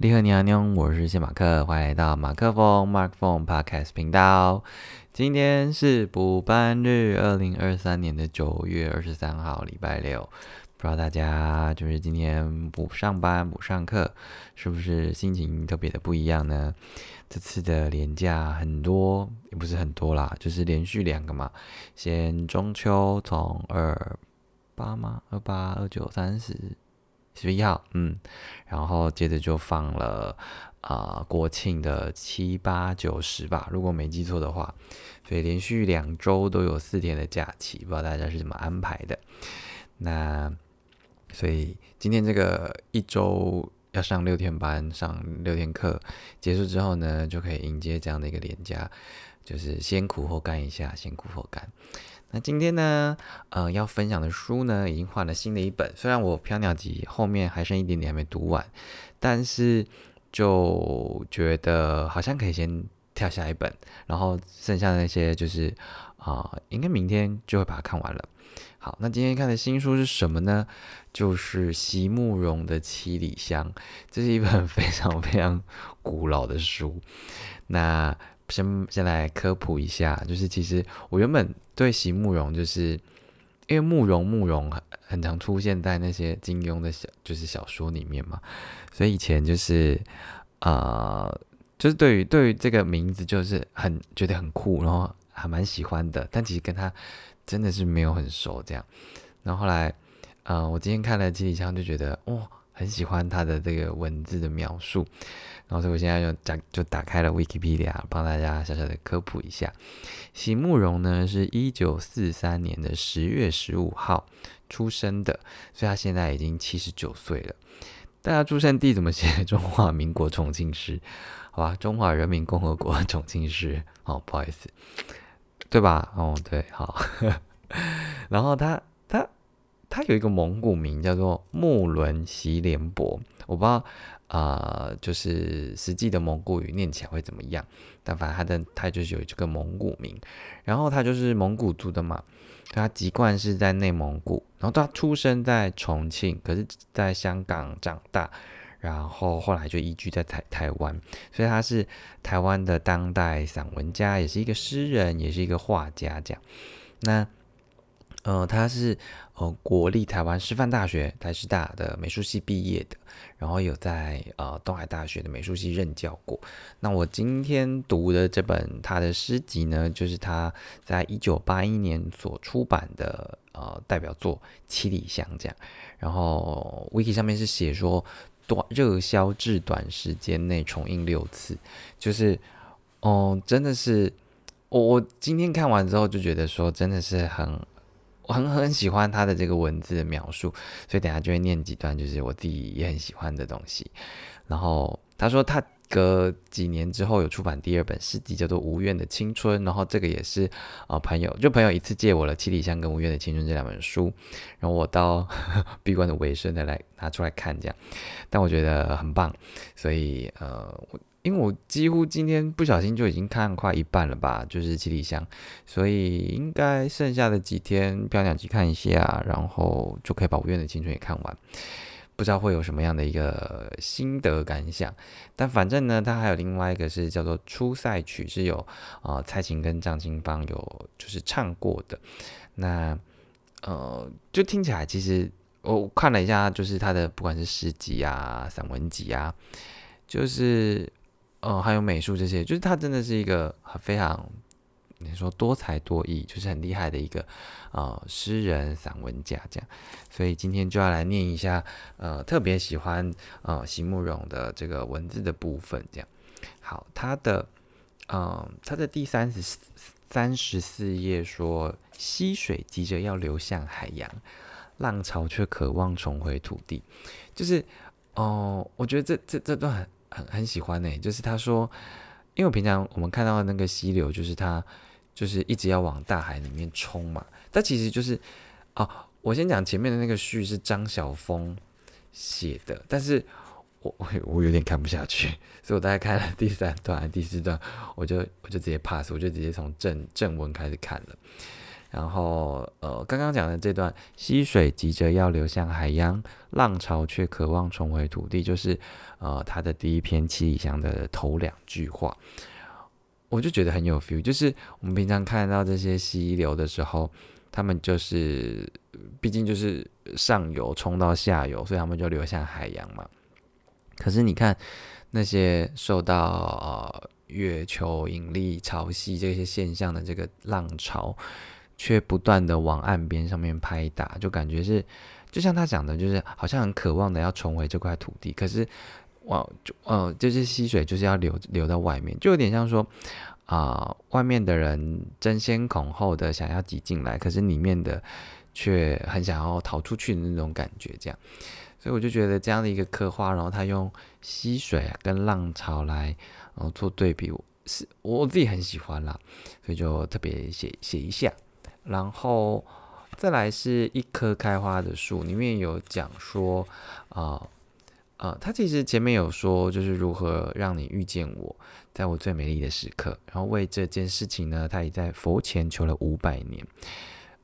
你好，你好，你好，我是谢马克，欢迎来到马克风 Mark Phone Podcast 频道。今天是补班日，二零二三年的九月二十三号，礼拜六。不知道大家就是今天不上班、不上课，是不是心情特别的不一样呢？这次的连假很多，也不是很多啦，就是连续两个嘛。先中秋从二八吗？二八、二九、三十。十一号，嗯，然后接着就放了啊国庆的七八九十吧，如果没记错的话，所以连续两周都有四天的假期，不知道大家是怎么安排的。那所以今天这个一周要上六天班，上六天课结束之后呢，就可以迎接这样的一个连假，就是先苦后甘一下，先苦后甘。那今天呢，呃，要分享的书呢，已经换了新的一本。虽然我《飘鸟集》后面还剩一点点还没读完，但是就觉得好像可以先跳下一本，然后剩下的那些就是啊，应该明天就会把它看完了。好，那今天看的新书是什么呢？就是席慕容的《七里香》，这是一本 非常非常古老的书。那先先来科普一下，就是其实我原本对席慕容，就是因为慕容慕容很很常出现在那些金庸的小就是小说里面嘛，所以以前就是呃，就是对于对于这个名字就是很觉得很酷，然后还蛮喜欢的，但其实跟他真的是没有很熟这样。然后后来，呃，我今天看了《七里香》，就觉得哇，很喜欢他的这个文字的描述。然后，所以我现在就打就打开了 Wikipedia，帮大家小小的科普一下。席慕容呢，是一九四三年的十月十五号出生的，所以他现在已经七十九岁了。大家出生地怎么写？中华民国重庆市，好吧？中华人民共和国重庆市，哦，不好意思，对吧？哦，对，好。然后他他有一个蒙古名叫做木伦席连伯，我不知道。啊，就是实际的蒙古语念起来会怎么样？但反正他的他就是有这个蒙古名，然后他就是蒙古族的嘛，他籍贯是在内蒙古，然后他出生在重庆，可是在香港长大，然后后来就移居在台台湾，所以他是台湾的当代散文家，也是一个诗人，也是一个画家，这样。那呃，他是呃国立台湾师范大学台师大的美术系毕业的，然后有在呃东海大学的美术系任教过。那我今天读的这本他的诗集呢，就是他在一九八一年所出版的呃代表作《七里香》这样。然后 wiki 上面是写说短热销至短时间内重印六次，就是哦，真的是我我今天看完之后就觉得说真的是很。我很很喜欢他的这个文字的描述，所以等下就会念几段，就是我自己也很喜欢的东西。然后他说他隔几年之后有出版第二本诗集，叫做《无怨的青春》，然后这个也是啊朋友就朋友一次借我了《七里香》跟《无怨的青春》这两本书，然后我到 闭关的尾声再来拿出来看这样，但我觉得很棒，所以呃。因为我几乎今天不小心就已经看快一半了吧，就是七里香，所以应该剩下的几天漂亮集看一下，然后就可以把《无怨的青春》也看完。不知道会有什么样的一个心得感想，但反正呢，它还有另外一个是叫做《初赛曲》，是有啊蔡琴跟张清芳有就是唱过的。那呃，就听起来其实我看了一下，就是他的不管是诗集啊、散文集啊，就是。哦，还有美术这些，就是他真的是一个非常，你说多才多艺，就是很厉害的一个呃诗人、散文家这样。所以今天就要来念一下，呃，特别喜欢呃席慕容的这个文字的部分这样。好，他的嗯，他的第三十三十四页说：溪水急着要流向海洋，浪潮却渴望重回土地。就是哦，我觉得这这这段很。很喜欢呢，就是他说，因为我平常我们看到的那个溪流，就是它就是一直要往大海里面冲嘛。但其实就是哦，我先讲前面的那个序是张晓峰写的，但是我我我有点看不下去，所以我大概看了第三段、第四段，我就我就直接 pass，我就直接从正正文开始看了。然后呃，刚刚讲的这段“溪水急着要流向海洋，浪潮却渴望重回土地”，就是呃他的第一篇七里香的头两句话，我就觉得很有 feel。就是我们平常看到这些溪流的时候，他们就是毕竟就是上游冲到下游，所以他们就流向海洋嘛。可是你看那些受到呃月球引力、潮汐这些现象的这个浪潮。却不断的往岸边上面拍打，就感觉是，就像他讲的，就是好像很渴望的要重回这块土地，可是，哇，就呃，就是溪水就是要流流到外面，就有点像说，啊，外面的人争先恐后的想要挤进来，可是里面的却很想要逃出去的那种感觉，这样，所以我就觉得这样的一个刻画，然后他用溪水跟浪潮来，然后做对比，是我自己很喜欢啦，所以就特别写写一下。然后再来是一棵开花的树，里面有讲说，啊，呃，他其实前面有说，就是如何让你遇见我，在我最美丽的时刻。然后为这件事情呢，他也在佛前求了五百年。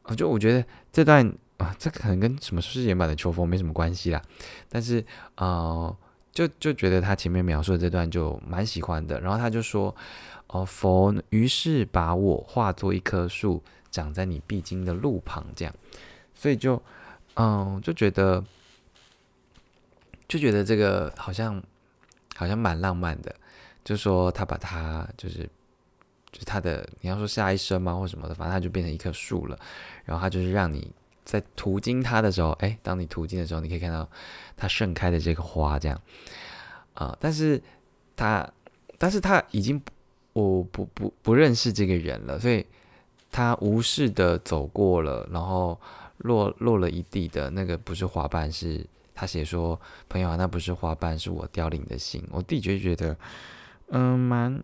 啊，就我觉得这段啊，这可能跟什么世界版的秋风没什么关系啦。但是啊，就就觉得他前面描述的这段就蛮喜欢的。然后他就说，哦，佛于是把我化作一棵树。长在你必经的路旁，这样，所以就，嗯，就觉得，就觉得这个好像，好像蛮浪漫的。就说他把他，就是，就他的，你要说下一生吗，或什么的，反正他就变成一棵树了。然后他就是让你在途经它的时候，哎，当你途经的时候，你可以看到它盛开的这个花，这样，啊，但是他，但是他已经，我不不不认识这个人了，所以。他无视的走过了，然后落落了一地的那个不是花瓣，是他写说朋友啊，那不是花瓣，是我凋零的心。我弟就觉得，嗯，蛮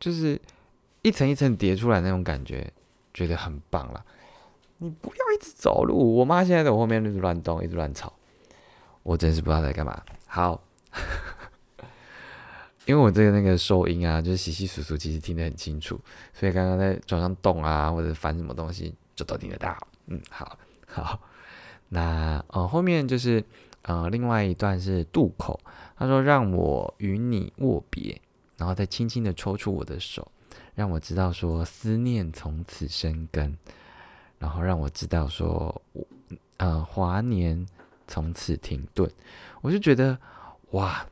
就是一层一层叠出来那种感觉，觉得很棒了。你不要一直走路，我妈现在在我后面一直乱动，一直乱吵，我真是不知道在干嘛。好。因为我这个那个收音啊，就是稀稀疏疏，其实听得很清楚，所以刚刚在床上动啊，或者翻什么东西，就都听得到。嗯，好，好，那呃后面就是呃另外一段是渡口，他说让我与你握别，然后再轻轻的抽出我的手，让我知道说思念从此生根，然后让我知道说我呃华年从此停顿，我就觉得哇。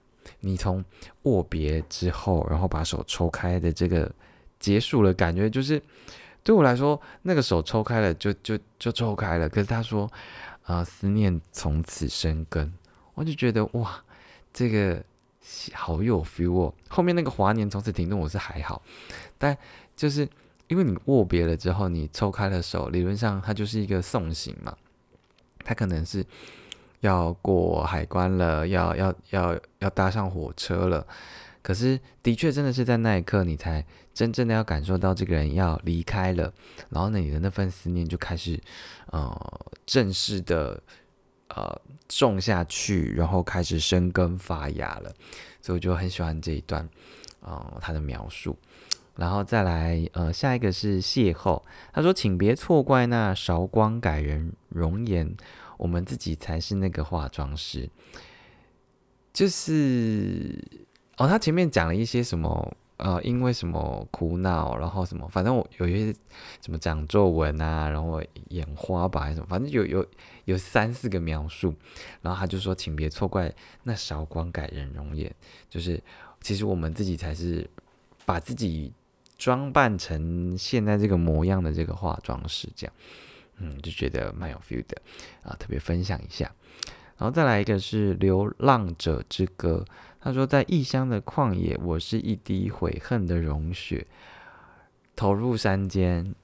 你从握别之后，然后把手抽开的这个结束了，感觉就是对我来说，那个手抽开了就就就抽开了。可是他说，啊，思念从此生根，我就觉得哇，这个好有 feel 哦。后面那个华年从此停顿，我是还好，但就是因为你握别了之后，你抽开了手，理论上它就是一个送行嘛，它可能是。要过海关了，要要要要搭上火车了。可是，的确真的是在那一刻，你才真正的要感受到这个人要离开了。然后呢，你的那份思念就开始，呃，正式的呃种下去，然后开始生根发芽了。所以我就很喜欢这一段，呃，他的描述。然后再来，呃，下一个是邂逅。他说：“请别错怪那韶光改人容颜。”我们自己才是那个化妆师，就是哦，他前面讲了一些什么呃，因为什么苦恼，然后什么，反正我有一些什么长皱纹啊，然后眼花吧，还是什么，反正有有有三四个描述，然后他就说，请别错怪那韶光改人容颜，就是其实我们自己才是把自己装扮成现在这个模样的这个化妆师，这样。嗯，就觉得蛮有 feel 的啊，特别分享一下。然后再来一个是《流浪者之歌》，他说在异乡的旷野，我是一滴悔恨的融雪，投入山间，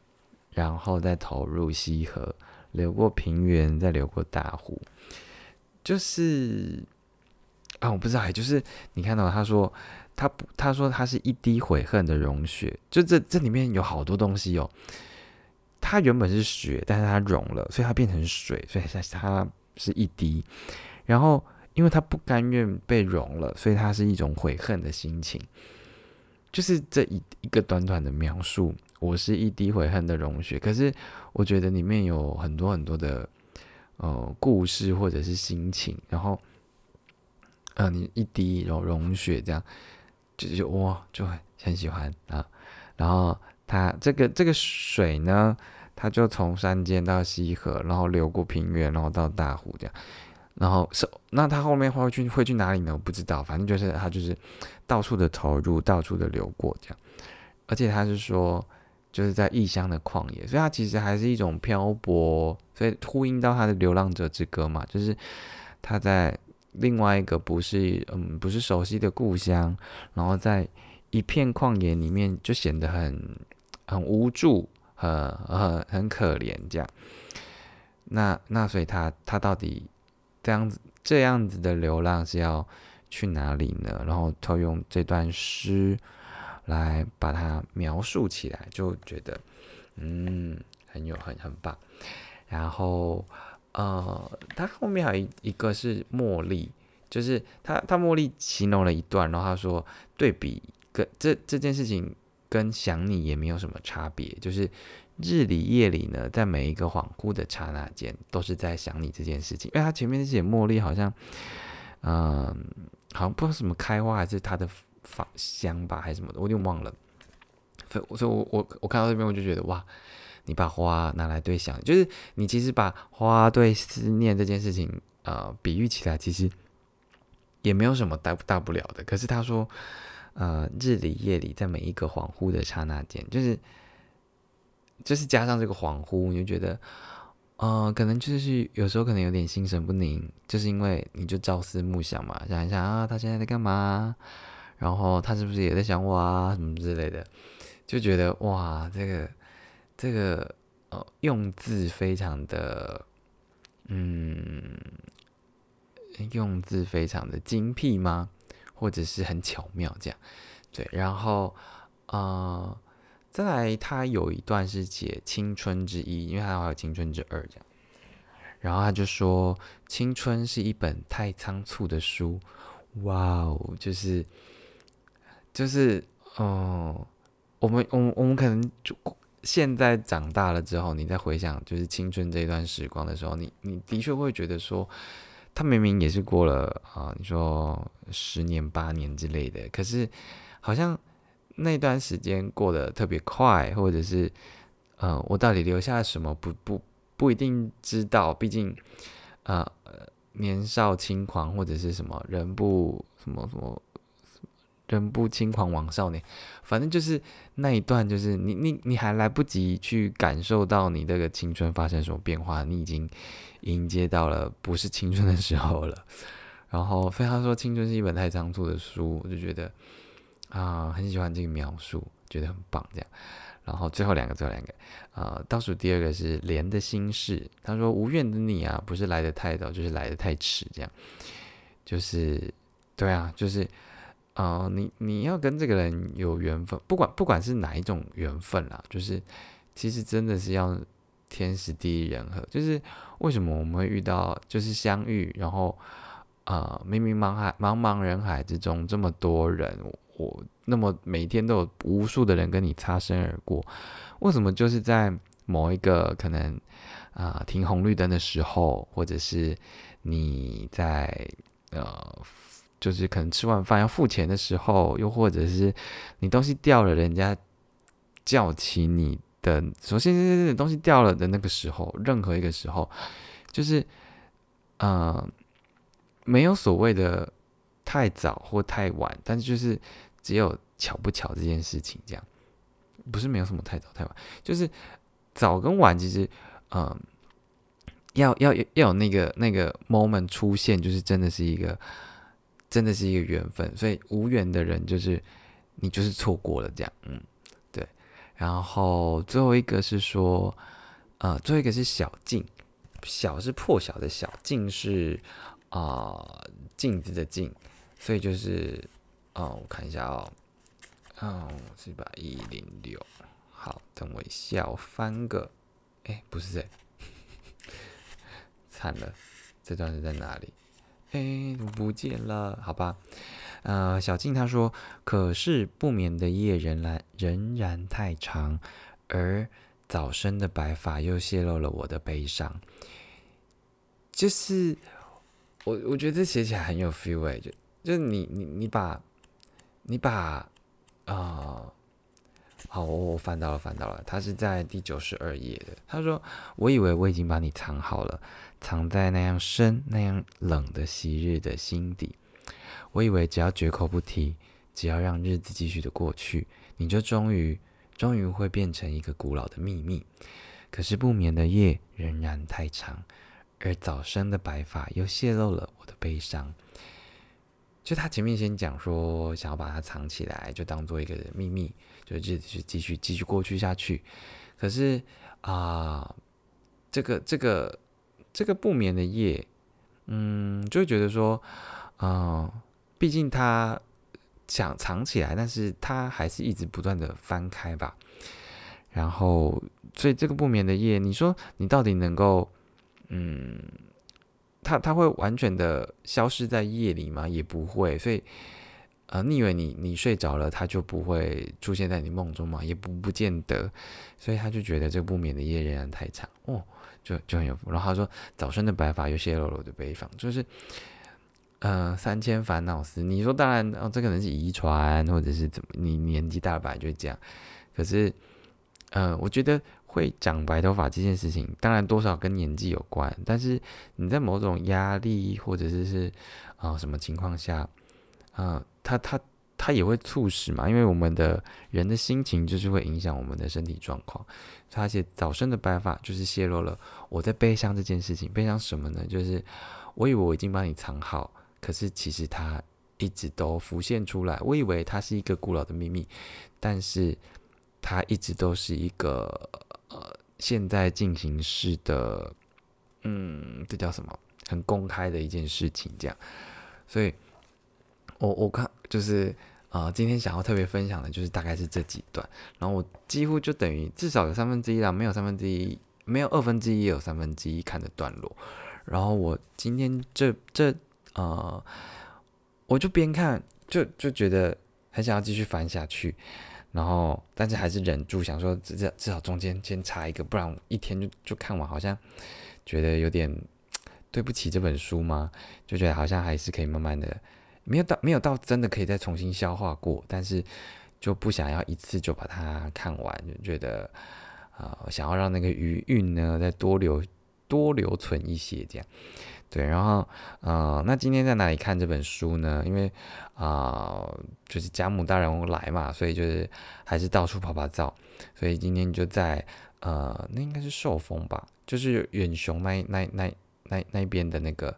然后再投入溪河，流过平原，再流过大湖。就是啊，我不知道，就是你看到他说他不，他说他是一滴悔恨的融雪，就这这里面有好多东西哦。它原本是雪，但是它融了，所以它变成水，所以它它是一滴。然后，因为它不甘愿被融了，所以它是一种悔恨的心情。就是这一一个短短的描述，我是一滴悔恨的融雪，可是我觉得里面有很多很多的呃故事或者是心情，然后，呃，你一滴融融雪这样，就就哇，就很很喜欢啊。然后它这个这个水呢，它就从山间到溪河，然后流过平原，然后到大湖这样。然后是那它后面会去会去哪里呢？我不知道，反正就是它就是到处的投入，到处的流过这样。而且他是说。就是在异乡的旷野，所以它其实还是一种漂泊，所以呼应到他的《流浪者之歌》嘛，就是他在另外一个不是嗯不是熟悉的故乡，然后在一片旷野里面就显得很很无助，很很很可怜这样。那那所以他他到底这样子这样子的流浪是要去哪里呢？然后他用这段诗。来把它描述起来，就觉得嗯很有很很棒。然后呃，他后面还有一一个是茉莉，就是他他茉莉形容了一段，然后他说对比跟这这件事情跟想你也没有什么差别，就是日里夜里呢，在每一个恍惚的刹那间，都是在想你这件事情。因为他前面写茉莉好像嗯好像不知道什么开花还是它的。芳香吧，还是什么的，我有点忘了。所以，所以我我我看到这边，我就觉得哇，你把花拿来对想，就是你其实把花对思念这件事情，呃，比喻起来，其实也没有什么大大不了的。可是他说，呃，日里夜里，在每一个恍惚的刹那间，就是就是加上这个恍惚，你就觉得，呃，可能就是有时候可能有点心神不宁，就是因为你就朝思暮想嘛，想一想啊，他现在在干嘛？然后他是不是也在想我啊？什么之类的，就觉得哇，这个这个呃，用字非常的，嗯，用字非常的精辟吗？或者是很巧妙这样？对，然后呃，再来，他有一段是写青春之一，因为他还有青春之二这样。然后他就说，青春是一本太仓促的书，哇哦，就是。就是，哦，我们，我们，我们可能就现在长大了之后，你再回想就是青春这一段时光的时候，你，你的确会觉得说，他明明也是过了啊，你说十年八年之类的，可是好像那段时间过得特别快，或者是，呃，我到底留下了什么，不，不，不一定知道，毕竟，呃，年少轻狂或者是什么人不什么什么。人不轻狂枉少年，反正就是那一段，就是你你你还来不及去感受到你这个青春发生什么变化，你已经迎接到了不是青春的时候了。然后非常说青春是一本太仓促的书，我就觉得啊很喜欢这个描述，觉得很棒这样。然后最后两个，最后两个，呃，倒数第二个是莲的心事，他说无怨的你啊，不是来的太早，就是来的太迟，这样，就是对啊，就是。啊，你你要跟这个人有缘分，不管不管是哪一种缘分啦，就是其实真的是要天时地利人和。就是为什么我们会遇到，就是相遇，然后啊，明明茫海茫茫人海之中这么多人，我那么每天都有无数的人跟你擦身而过，为什么就是在某一个可能啊停红绿灯的时候，或者是你在呃。就是可能吃完饭要付钱的时候，又或者是你东西掉了，人家叫起你的，首先是东西掉了的那个时候，任何一个时候，就是呃，没有所谓的太早或太晚，但是就是只有巧不巧这件事情，这样不是没有什么太早太晚，就是早跟晚，其实嗯，要要要有那个那个 moment 出现，就是真的是一个。真的是一个缘分，所以无缘的人就是你，就是错过了这样，嗯，对。然后最后一个是说，呃，最后一个是小镜，小是破晓的小，镜是啊镜子的镜，所以就是，哦，我看一下哦，哦，是吧一零六，好，等我一下，我翻个，哎，不是这，惨了，这段是在哪里？哎，不见了，好吧。呃，小静她说：“可是不眠的夜仍然仍然太长，而早生的白发又泄露了我的悲伤。就是我，我觉得这写起来很有 feel 哎，就就是你你你把，你把啊，好，我翻到了，翻到了，他是在第九十二页的。他说：“我以为我已经把你藏好了，藏在那样深、那样冷的昔日的心底。我以为只要绝口不提，只要让日子继续的过去，你就终于、终于会变成一个古老的秘密。可是不眠的夜仍然太长。”而早生的白发又泄露了我的悲伤。就他前面先讲说，想要把它藏起来，就当做一个秘密，就继续继续继续过去下去。可是啊，这个这个这个不眠的夜，嗯，就会觉得说，嗯，毕竟他想藏起来，但是他还是一直不断的翻开吧。然后，所以这个不眠的夜，你说你到底能够？嗯，它它会完全的消失在夜里吗？也不会。所以，呃，你以为你你睡着了，他就不会出现在你梦中吗？也不不见得。所以他就觉得这不眠的夜仍然太长哦，就就很有福。然后他说，早生的白发又泄露了我的悲伤，就是，呃，三千烦恼丝。你说当然哦，这可能是遗传，或者是怎么？你年纪大了本来就这样。可是，呃，我觉得。会长白头发这件事情，当然多少跟年纪有关，但是你在某种压力或者是是啊什么情况下，啊，它它它也会促使嘛，因为我们的人的心情就是会影响我们的身体状况。而且早生的白发就是泄露了我在悲伤这件事情，悲伤什么呢？就是我以为我已经帮你藏好，可是其实它一直都浮现出来。我以为它是一个古老的秘密，但是它一直都是一个。呃，现在进行式的，嗯，这叫什么？很公开的一件事情，这样。所以，我我看就是啊，今天想要特别分享的，就是大概是这几段。然后我几乎就等于至少有三分之一啦，没有三分之一，没有二分之一，也有三分之一看的段落。然后我今天这这呃，我就边看就就觉得很想要继续翻下去。然后，但是还是忍住想说，至少至少中间先插一个，不然一天就就看完，好像觉得有点 对不起这本书嘛，就觉得好像还是可以慢慢的，没有到没有到真的可以再重新消化过，但是就不想要一次就把它看完，就觉得啊，想要让那个余韵呢再多留多留存一些这样。对，然后，呃，那今天在哪里看这本书呢？因为，啊，就是家母大人来嘛，所以就是还是到处跑跑照，所以今天就在，呃，那应该是寿丰吧，就是远雄那那那那那边的那个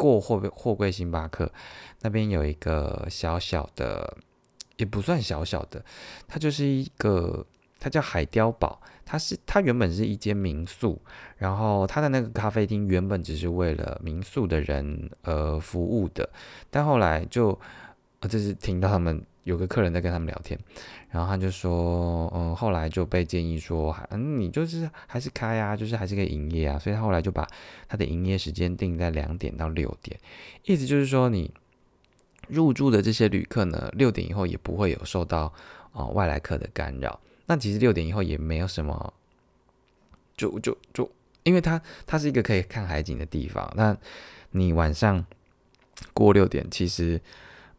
过货货柜星巴克那边有一个小小的，也不算小小的，它就是一个。它叫海碉堡，它是它原本是一间民宿，然后它的那个咖啡厅原本只是为了民宿的人呃服务的，但后来就，就是听到他们有个客人在跟他们聊天，然后他就说，嗯，后来就被建议说，嗯，你就是还是开啊，就是还是可以营业啊，所以他后来就把他的营业时间定在两点到六点，意思就是说你入住的这些旅客呢，六点以后也不会有受到啊外来客的干扰。那其实六点以后也没有什么，就就就，因为它它是一个可以看海景的地方。那你晚上过六点，其实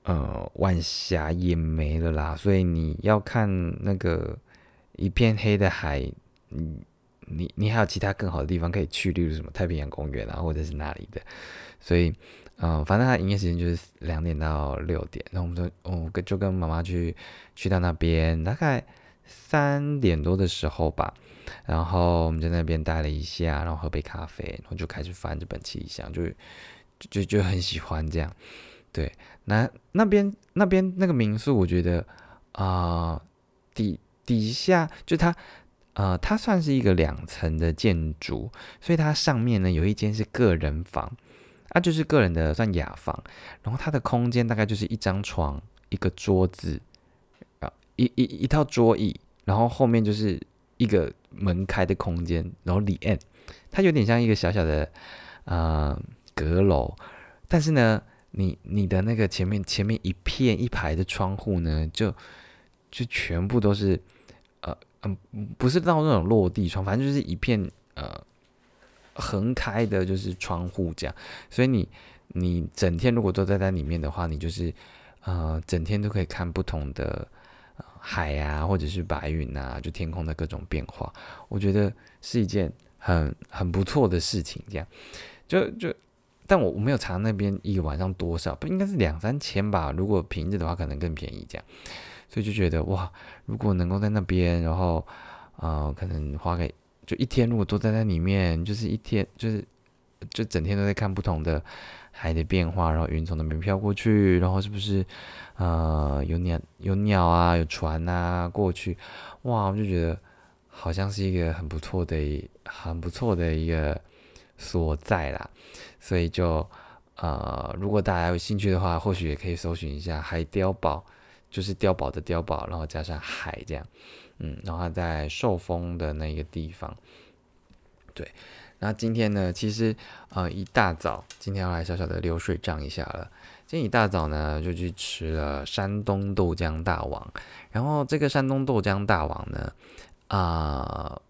呃晚霞也没了啦，所以你要看那个一片黑的海，你你你还有其他更好的地方可以去，例如什么太平洋公园啊，或者是哪里的。所以嗯，反正它营业时间就是两点到六点。那我们就哦跟就跟妈妈去去到那边，大概。三点多的时候吧，然后我们在那边待了一下，然后喝杯咖啡，然后就开始翻这本七箱，就就就很喜欢这样。对，那那边那边那个民宿，我觉得啊底底下就它呃它算是一个两层的建筑，所以它上面呢有一间是个人房，啊就是个人的算雅房，然后它的空间大概就是一张床，一个桌子。啊一一一套桌椅，然后后面就是一个门开的空间，然后里面它有点像一个小小的啊阁楼，但是呢，你你的那个前面前面一片一排的窗户呢，就就全部都是呃嗯，不是到那种落地窗，反正就是一片呃横开的，就是窗户这样。所以你你整天如果都在在里面的话，你就是呃整天都可以看不同的海啊，或者是白云啊，就天空的各种变化。我觉得是一件很很不错的事情。这样就就，但我我没有查那边一个晚上多少，不应该是两三千吧？如果平日的话，可能更便宜这样。所以就觉得哇，如果能够在那边，然后，呃，可能花个就一天，如果都待在里面，就是一天，就是就整天都在看不同的海的变化，然后云从那边飘过去，然后是不是呃有鸟有鸟啊，有船啊过去，哇，我就觉得好像是一个很不错的、很不错的一个所在啦。所以就呃，如果大家有兴趣的话，或许也可以搜寻一下海碉堡。就是碉堡的碉堡，然后加上海这样，嗯，然后在受风的那个地方，对。那今天呢，其实呃一大早，今天要来小小的流水账一下了。今天一大早呢，就去吃了山东豆浆大王。然后这个山东豆浆大王呢，啊，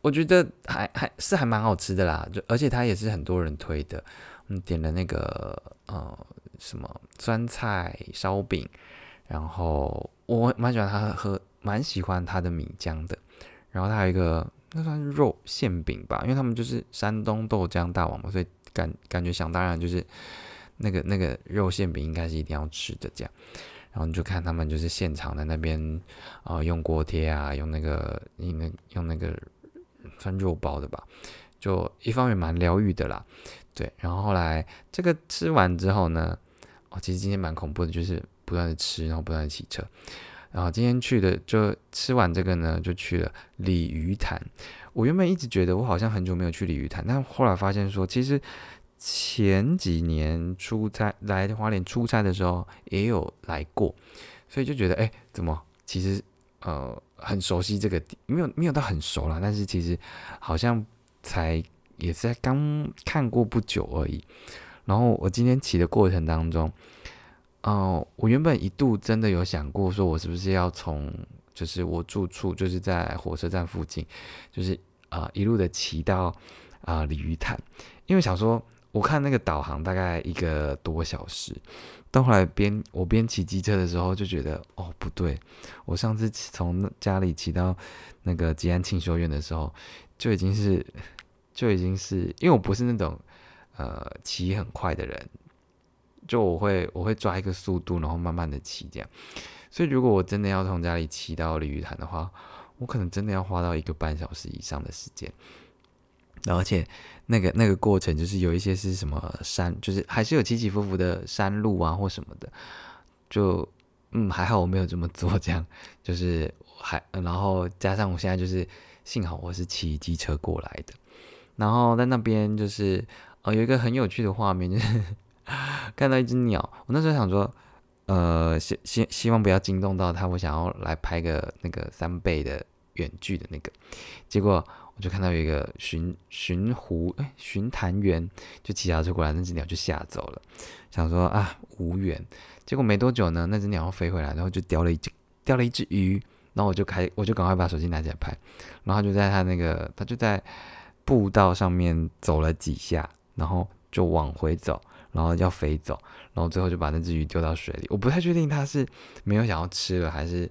我觉得还还是还蛮好吃的啦，就而且它也是很多人推的。嗯，点了那个呃什么酸菜烧饼。然后我蛮喜欢他喝，蛮喜欢他的米浆的。然后他有一个那算是肉馅饼吧，因为他们就是山东豆浆大王嘛，所以感感觉想当然就是那个那个肉馅饼应该是一定要吃的这样。然后你就看他们就是现场在那边啊用锅贴啊，用那个用那用那个算肉包的吧，就一方面蛮疗愈的啦。对，然后后来这个吃完之后呢，哦，其实今天蛮恐怖的，就是。不断的吃，然后不断的骑车，然后今天去的就吃完这个呢，就去了鲤鱼潭。我原本一直觉得我好像很久没有去鲤鱼潭，但后来发现说，其实前几年出差来花莲出差的时候也有来过，所以就觉得哎，怎么其实呃很熟悉这个，没有没有到很熟了，但是其实好像才也是在刚看过不久而已。然后我今天骑的过程当中。哦，我原本一度真的有想过，说我是不是要从就是我住处就是在火车站附近，就是啊一路的骑到啊鲤鱼潭，因为想说我看那个导航大概一个多小时，到后来边我边骑机车的时候就觉得哦不对，我上次从家里骑到那个吉安庆修院的时候就已经是就已经是因为我不是那种呃骑很快的人。就我会我会抓一个速度，然后慢慢的骑这样。所以如果我真的要从家里骑到鲤鱼潭的话，我可能真的要花到一个半小时以上的时间。而且那个那个过程就是有一些是什么山，就是还是有起起伏伏的山路啊或什么的。就嗯还好我没有这么做，这样就是还然后加上我现在就是幸好我是骑机车过来的。然后在那边就是呃有一个很有趣的画面就是。看到一只鸟，我那时候想说，呃，希希希望不要惊动到它，我想要来拍个那个三倍的远距的那个，结果我就看到有一个巡巡湖哎巡潭员就骑脚车过来，那只鸟就吓走了，想说啊无缘，结果没多久呢，那只鸟又飞回来，然后就叼了一只叼了一只鱼，然后我就开我就赶快把手机拿起来拍，然后就在它那个它就在步道上面走了几下，然后就往回走。然后要飞走，然后最后就把那只鱼丢到水里。我不太确定它是没有想要吃了，还是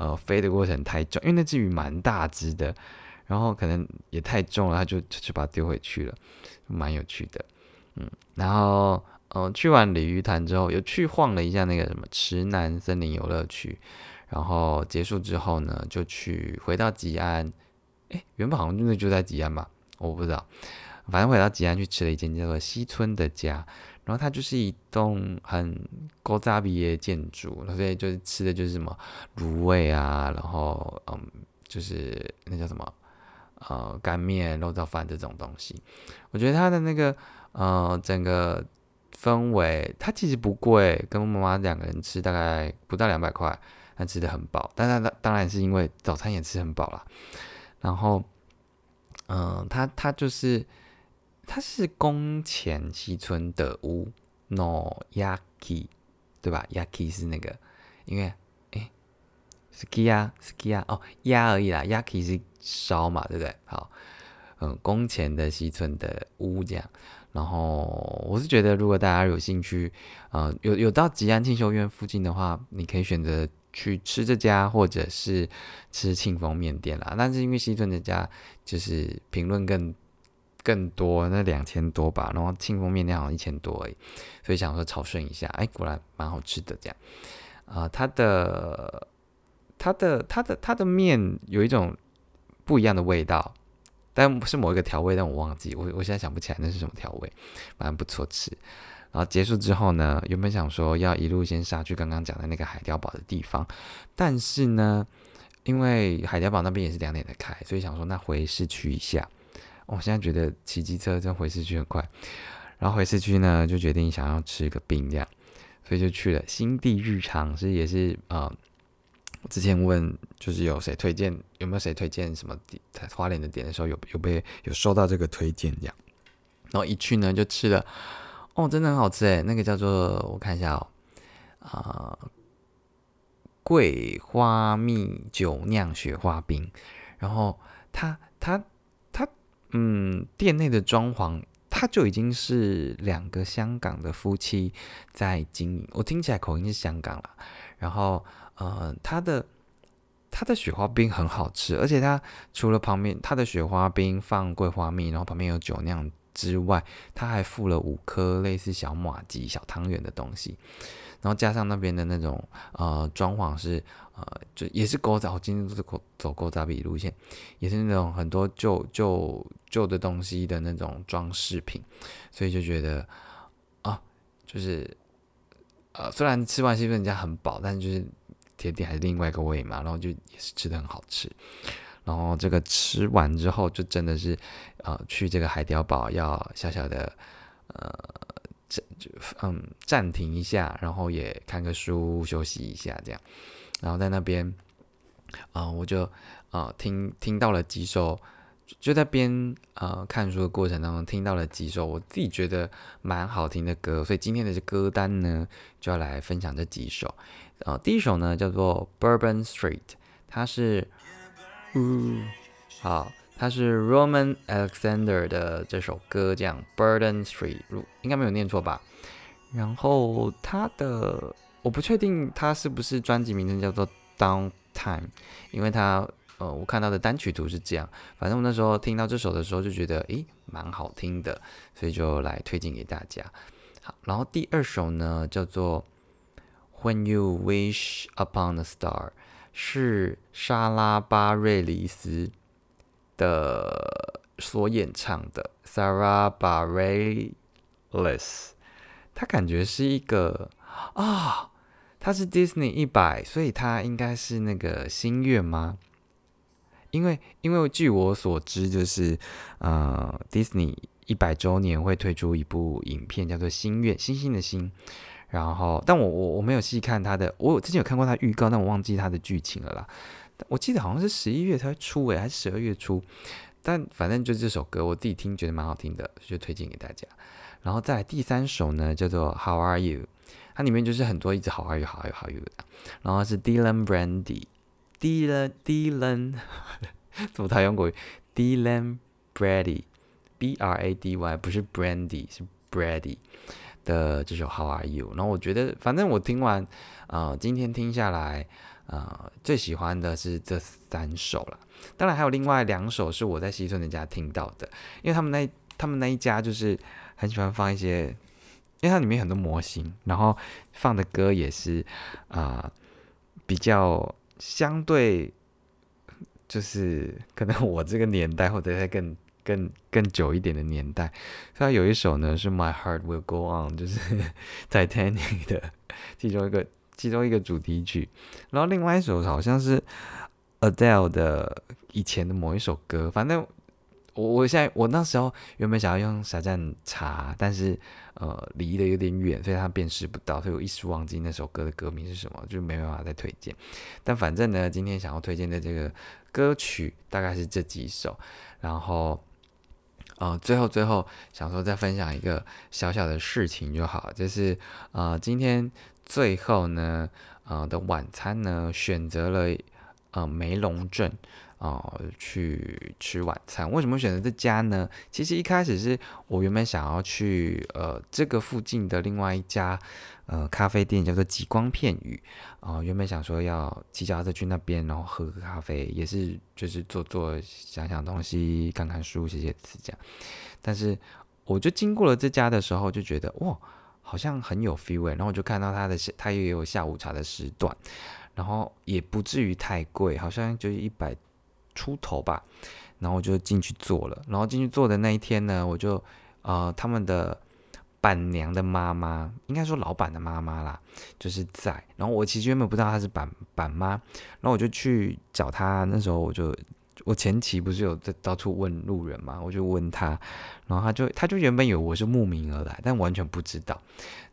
呃飞的过程太重，因为那只鱼蛮大只的，然后可能也太重了，它就就把它丢回去了，蛮有趣的。嗯，然后嗯去完鲤鱼潭之后，又去晃了一下那个什么池南森林游乐区，然后结束之后呢，就去回到吉安。诶，原本好像真的就在吉安吧，我不知道，反正回到吉安去吃了一间叫做西村的家。然后它就是一栋很高扎比的建筑，所以就是吃的就是什么卤味啊，然后嗯，就是那叫什么呃干面、肉燥饭这种东西。我觉得它的那个呃整个氛围，它其实不贵，跟我妈妈两个人吃大概不到两百块，但吃的很饱。但它当然是因为早餐也吃很饱了。然后嗯，它它就是。它是宫前西村的屋，no yaki，对吧？yaki 是那个，因为哎 ski 是 ski 啊哦，鸭而已啦，yaki 是烧嘛，对不对？好，嗯，宫前的西村的屋这样。然后我是觉得，如果大家有兴趣，呃，有有到吉安庆修院附近的话，你可以选择去吃这家，或者是吃庆丰面店啦。但是因为西村这家就是评论更更多，那两千多吧，然后庆丰面店好像一千多哎，所以想说朝圣一下，哎，果然蛮好吃的这样。啊，它的它的它的它的面有一种不一样的味道。但是某一个调味，但我忘记，我我现在想不起来那是什么调味，蛮不错吃。然后结束之后呢，原本想说要一路先杀去刚刚讲的那个海碉堡的地方，但是呢，因为海碉堡那边也是两点才开，所以想说那回市区一下。我现在觉得骑机车真回市区很快，然后回市区呢就决定想要吃个冰这样，所以就去了新地日常，是也是呃。之前问就是有谁推荐，有没有谁推荐什么在花莲的点的时候，有有被有收到这个推荐这样，然后一去呢就吃了，哦，真的很好吃诶，那个叫做我看一下哦，啊，桂花蜜酒酿雪花冰，然后它它嗯，店内的装潢，它就已经是两个香港的夫妻在经营，我听起来口音是香港了，然后。呃，它的它的雪花冰很好吃，而且它除了旁边它的雪花冰放桂花蜜，然后旁边有酒酿之外，它还附了五颗类似小马吉、小汤圆的东西，然后加上那边的那种呃装潢是呃就也是勾杂，我今天都是走走勾杂比路线，也是那种很多旧旧旧的东西的那种装饰品，所以就觉得啊，就是呃虽然吃完西人家很饱，但就是。甜点还是另外一个味嘛，然后就也是吃的很好吃，然后这个吃完之后就真的是，呃，去这个海雕堡要小小的，呃，暂就嗯暂停一下，然后也看个书休息一下这样，然后在那边，啊，我就啊听听到了几首，就在边呃看书的过程当中听到了几首我自己觉得蛮好听的歌，所以今天的这歌单呢就要来分享这几首。呃，第一首呢叫做《Bourbon Street》，它是，嗯，好，它是 Roman Alexander 的这首歌，这样《Burden Street》，应该没有念错吧？然后它的，我不确定它是不是专辑名称叫做《Downtime》，因为它，呃，我看到的单曲图是这样。反正我那时候听到这首的时候就觉得，诶，蛮好听的，所以就来推荐给大家。好，然后第二首呢叫做。When you wish upon a star，是莎拉巴瑞里斯的所演唱的。Sarah Bareilles，他感觉是一个啊，他是 Disney 一百，所以他应该是那个星月吗？因为因为据我所知，就是呃，Disney 一百周年会推出一部影片，叫做《星月》，星星的星。然后，但我我我没有细看他的，我之前有看过他预告，但我忘记他的剧情了啦。我记得好像是十一月才出诶，还是十二月初？但反正就这首歌，我自己听觉得蛮好听的，就推荐给大家。然后再第三首呢，叫做 How Are You？它里面就是很多一直 How Are You，How Are You，How Are You 的。然后是 Dylan Brandy，Dylan Dylan，怎么他用过 Dylan Brady，B R A D Y，不是 Brandy，是 Brady。的这首 How Are You？然后我觉得，反正我听完，呃，今天听下来，呃，最喜欢的是这三首了。当然还有另外两首是我在西村的家听到的，因为他们那他们那一家就是很喜欢放一些，因为它里面很多模型，然后放的歌也是啊，比较相对，就是可能我这个年代或者在更。更更久一点的年代，他有一首呢是《My Heart Will Go On》，就是 Titanic 的其中一个其中一个主题曲。然后另外一首好像是 Adele 的以前的某一首歌。反正我我现在我那时候原本想要用小站查，但是呃离得有点远，所以他辨识不到，所以我一时忘记那首歌的歌名是什么，就没办法再推荐。但反正呢，今天想要推荐的这个歌曲大概是这几首，然后。呃，最后最后想说再分享一个小小的事情就好，就是呃，今天最后呢，呃的晚餐呢，选择了呃梅龙镇。哦，去吃晚餐。为什么选择这家呢？其实一开始是我原本想要去呃这个附近的另外一家呃咖啡店，叫做极光片语啊。原本想说要骑脚车去那边，然后喝个咖啡，也是就是做做想想东西，看看书，写写词这样。但是我就经过了这家的时候，就觉得哇，好像很有 feel 然后我就看到他的他也有下午茶的时段，然后也不至于太贵，好像就是一百。出头吧，然后我就进去坐了。然后进去坐的那一天呢，我就呃，他们的板娘的妈妈，应该说老板的妈妈啦，就是在。然后我其实原本不知道她是板板妈，然后我就去找她。那时候我就我前期不是有在到处问路人嘛，我就问她，然后她就她就原本以为我是慕名而来，但完全不知道。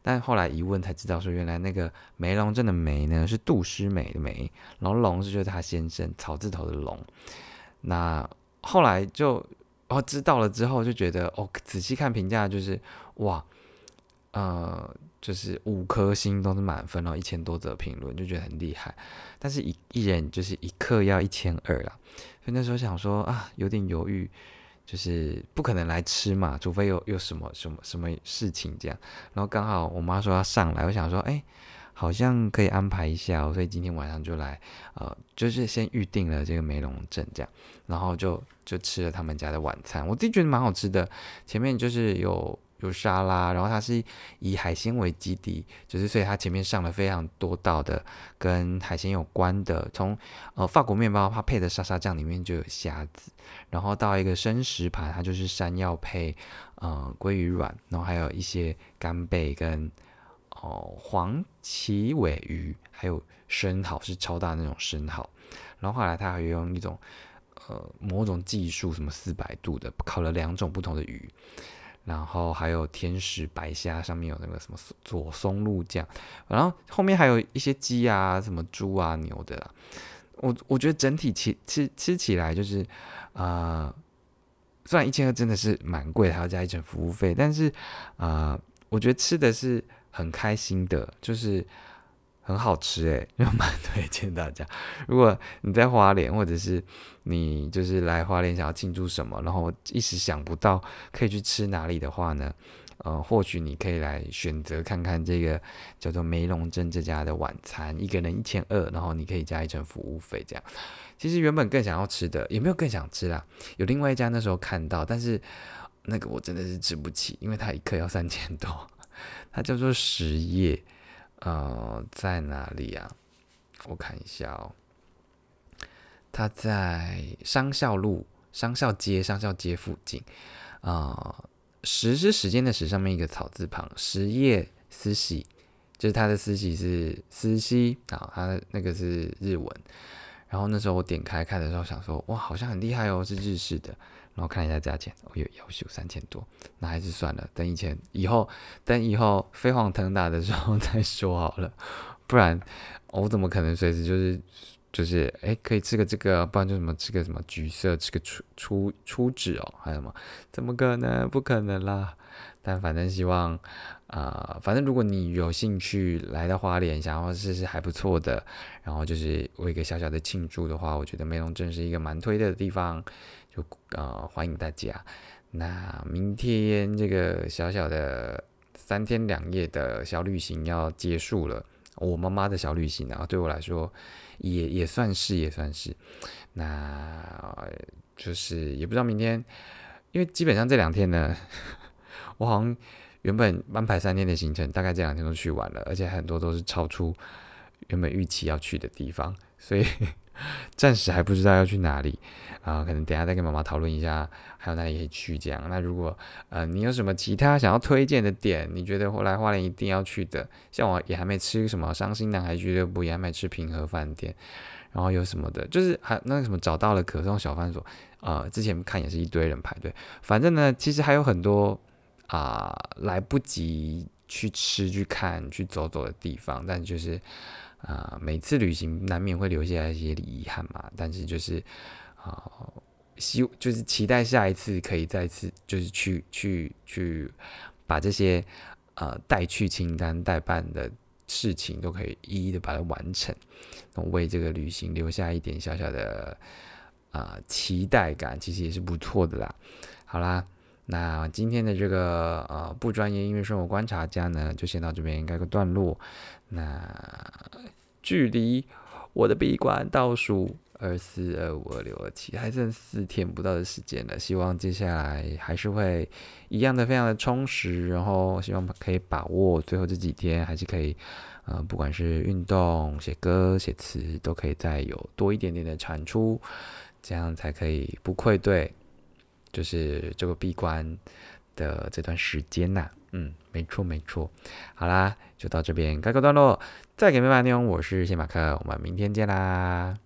但后来一问才知道，说原来那个梅龙镇的梅呢是杜诗梅的梅，然后龙是就是他先生草字头的龙。那后来就哦知道了之后就觉得哦仔细看评价就是哇呃就是五颗星都是满分哦一千多则评论就觉得很厉害，但是一一人就是一克要一千二啦，所以那时候想说啊有点犹豫。就是不可能来吃嘛，除非有有什么什么什么事情这样。然后刚好我妈说要上来，我想说，哎，好像可以安排一下，所以今天晚上就来，呃，就是先预定了这个梅龙镇这样，然后就就吃了他们家的晚餐，我自己觉得蛮好吃的。前面就是有。有沙拉，然后它是以海鲜为基底，就是所以它前面上了非常多道的跟海鲜有关的，从呃法国面包它配的沙沙酱里面就有虾子，然后到一个生食盘，它就是山药配呃鲑鱼卵，然后还有一些干贝跟哦黄鳍尾鱼，还有生蚝是超大那种生蚝，然后后来它还用一种呃某种技术，什么四百度的烤了两种不同的鱼。然后还有天使白虾，上面有那个什么左松露酱，然后后面还有一些鸡啊、什么猪啊、牛的啦。我我觉得整体吃吃吃起来就是，啊，虽然一千二真的是蛮贵，还要加一层服务费，但是啊，我觉得吃的是很开心的，就是。很好吃诶，就蛮推荐大家。如果你在花莲，或者是你就是来花莲想要庆祝什么，然后一时想不到可以去吃哪里的话呢？呃，或许你可以来选择看看这个叫做梅龙镇这家的晚餐，一个人一千二，然后你可以加一层服务费这样。其实原本更想要吃的，有没有更想吃啦？有另外一家那时候看到，但是那个我真的是吃不起，因为它一克要三千多，它叫做实业。呃，在哪里啊？我看一下哦。他在商校路、商校街、商校街附近。啊，时是时间的时，上面一个草字旁，实业私喜，就是他的私喜是私西啊，他那个是日文。然后那时候我点开看的时候，想说哇，好像很厉害哦，是日式的。然后看一下价钱，哦，有要求三千多，那还是算了，等以前以后等以后飞黄腾达的时候再说好了，不然我怎么可能随时就是就是哎可以吃个这个，不然就什么吃个什么橘色，吃个初初初脂哦，还有什么？怎么可能？不可能啦！但反正希望啊，反正如果你有兴趣来到花莲，想要试试还不错的，然后就是为一个小小的庆祝的话，我觉得梅龙镇是一个蛮推的地方。就呃欢迎大家。那明天这个小小的三天两夜的小旅行要结束了，我妈妈的小旅行啊，对我来说也也算是也算是。那就是也不知道明天，因为基本上这两天呢，我好像原本安排三天的行程，大概这两天都去完了，而且很多都是超出原本预期要去的地方，所以 暂时还不知道要去哪里。啊，可能等下再跟妈妈讨论一下，还有哪里可以去这样。那如果呃你有什么其他想要推荐的点，你觉得后来花莲一定要去的，像我也还没吃什么伤心男孩俱乐部，也还没吃平和饭店，然后有什么的，就是还那个什么找到了可颂小饭所，呃，之前看也是一堆人排队。反正呢，其实还有很多啊来不及去吃、去看、去走走的地方，但就是啊每次旅行难免会留下一些遗憾嘛，但是就是。啊，希就是期待下一次可以再次就是去去去把这些呃带去清单代办的事情都可以一一的把它完成，为这个旅行留下一点小小的啊期待感，其实也是不错的啦。好啦，那今天的这个呃不专业音乐生活观察家呢，就先到这边该个段落。那距离我的闭关倒数二四二五二六二七，还剩四天不到的时间了。希望接下来还是会一样的非常的充实，然后希望可以把握最后这几天，还是可以，呃，不管是运动、写歌、写词，都可以再有多一点点的产出，这样才可以不愧对。就是这个闭关的这段时间呐，嗯，没错没错，好啦，就到这边该告段落，再给妹妹妞，我是谢马克，我们明天见啦。